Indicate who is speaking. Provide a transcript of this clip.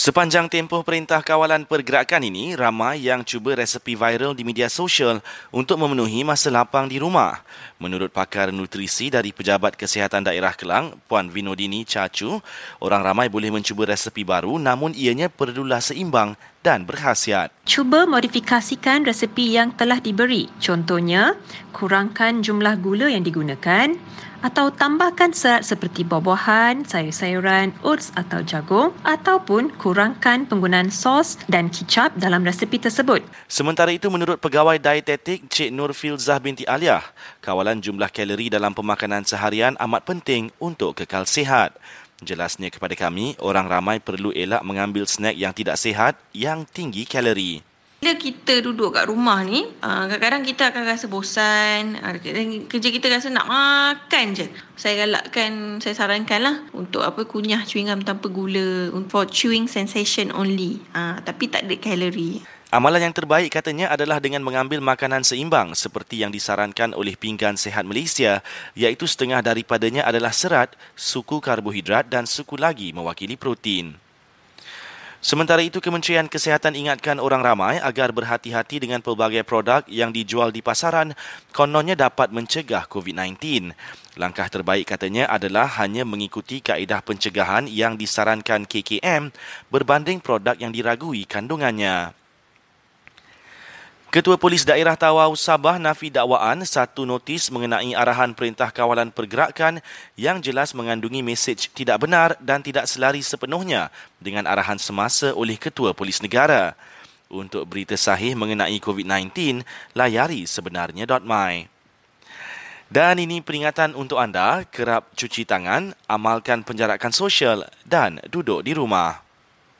Speaker 1: Sepanjang tempoh Perintah Kawalan Pergerakan ini, ramai yang cuba resepi viral di media sosial untuk memenuhi masa lapang di rumah. Menurut pakar nutrisi dari Pejabat Kesihatan Daerah Kelang, Puan Vinodini Cacu, orang ramai boleh mencuba resepi baru namun ianya perlulah seimbang dan berkhasiat.
Speaker 2: Cuba modifikasikan resepi yang telah diberi. Contohnya, kurangkan jumlah gula yang digunakan, atau tambahkan serat seperti buah-buahan, sayur-sayuran, oats atau jagung ataupun kurangkan penggunaan sos dan kicap dalam resepi tersebut.
Speaker 1: Sementara itu menurut pegawai dietetik Cik Nur Filzah binti Aliah, kawalan jumlah kalori dalam pemakanan seharian amat penting untuk kekal sihat. Jelasnya kepada kami, orang ramai perlu elak mengambil snack yang tidak sihat yang tinggi kalori.
Speaker 3: Bila kita duduk kat rumah ni, ah, kadang-kadang kita akan rasa bosan. Ah, kerja kita rasa nak makan je. Saya galakkan, saya sarankan lah untuk apa kunyah chewing gum tanpa gula. For chewing sensation only. Uh, tapi tak ada kalori.
Speaker 1: Amalan yang terbaik katanya adalah dengan mengambil makanan seimbang seperti yang disarankan oleh Pinggan Sehat Malaysia iaitu setengah daripadanya adalah serat, suku karbohidrat dan suku lagi mewakili protein. Sementara itu, Kementerian Kesihatan ingatkan orang ramai agar berhati-hati dengan pelbagai produk yang dijual di pasaran kononnya dapat mencegah COVID-19. Langkah terbaik katanya adalah hanya mengikuti kaedah pencegahan yang disarankan KKM berbanding produk yang diragui kandungannya. Ketua Polis Daerah Tawau Sabah nafi dakwaan satu notis mengenai arahan Perintah Kawalan Pergerakan yang jelas mengandungi mesej tidak benar dan tidak selari sepenuhnya dengan arahan semasa oleh Ketua Polis Negara. Untuk berita sahih mengenai COVID-19, layari sebenarnya.my. Dan ini peringatan untuk anda, kerap cuci tangan, amalkan penjarakan sosial dan duduk di rumah.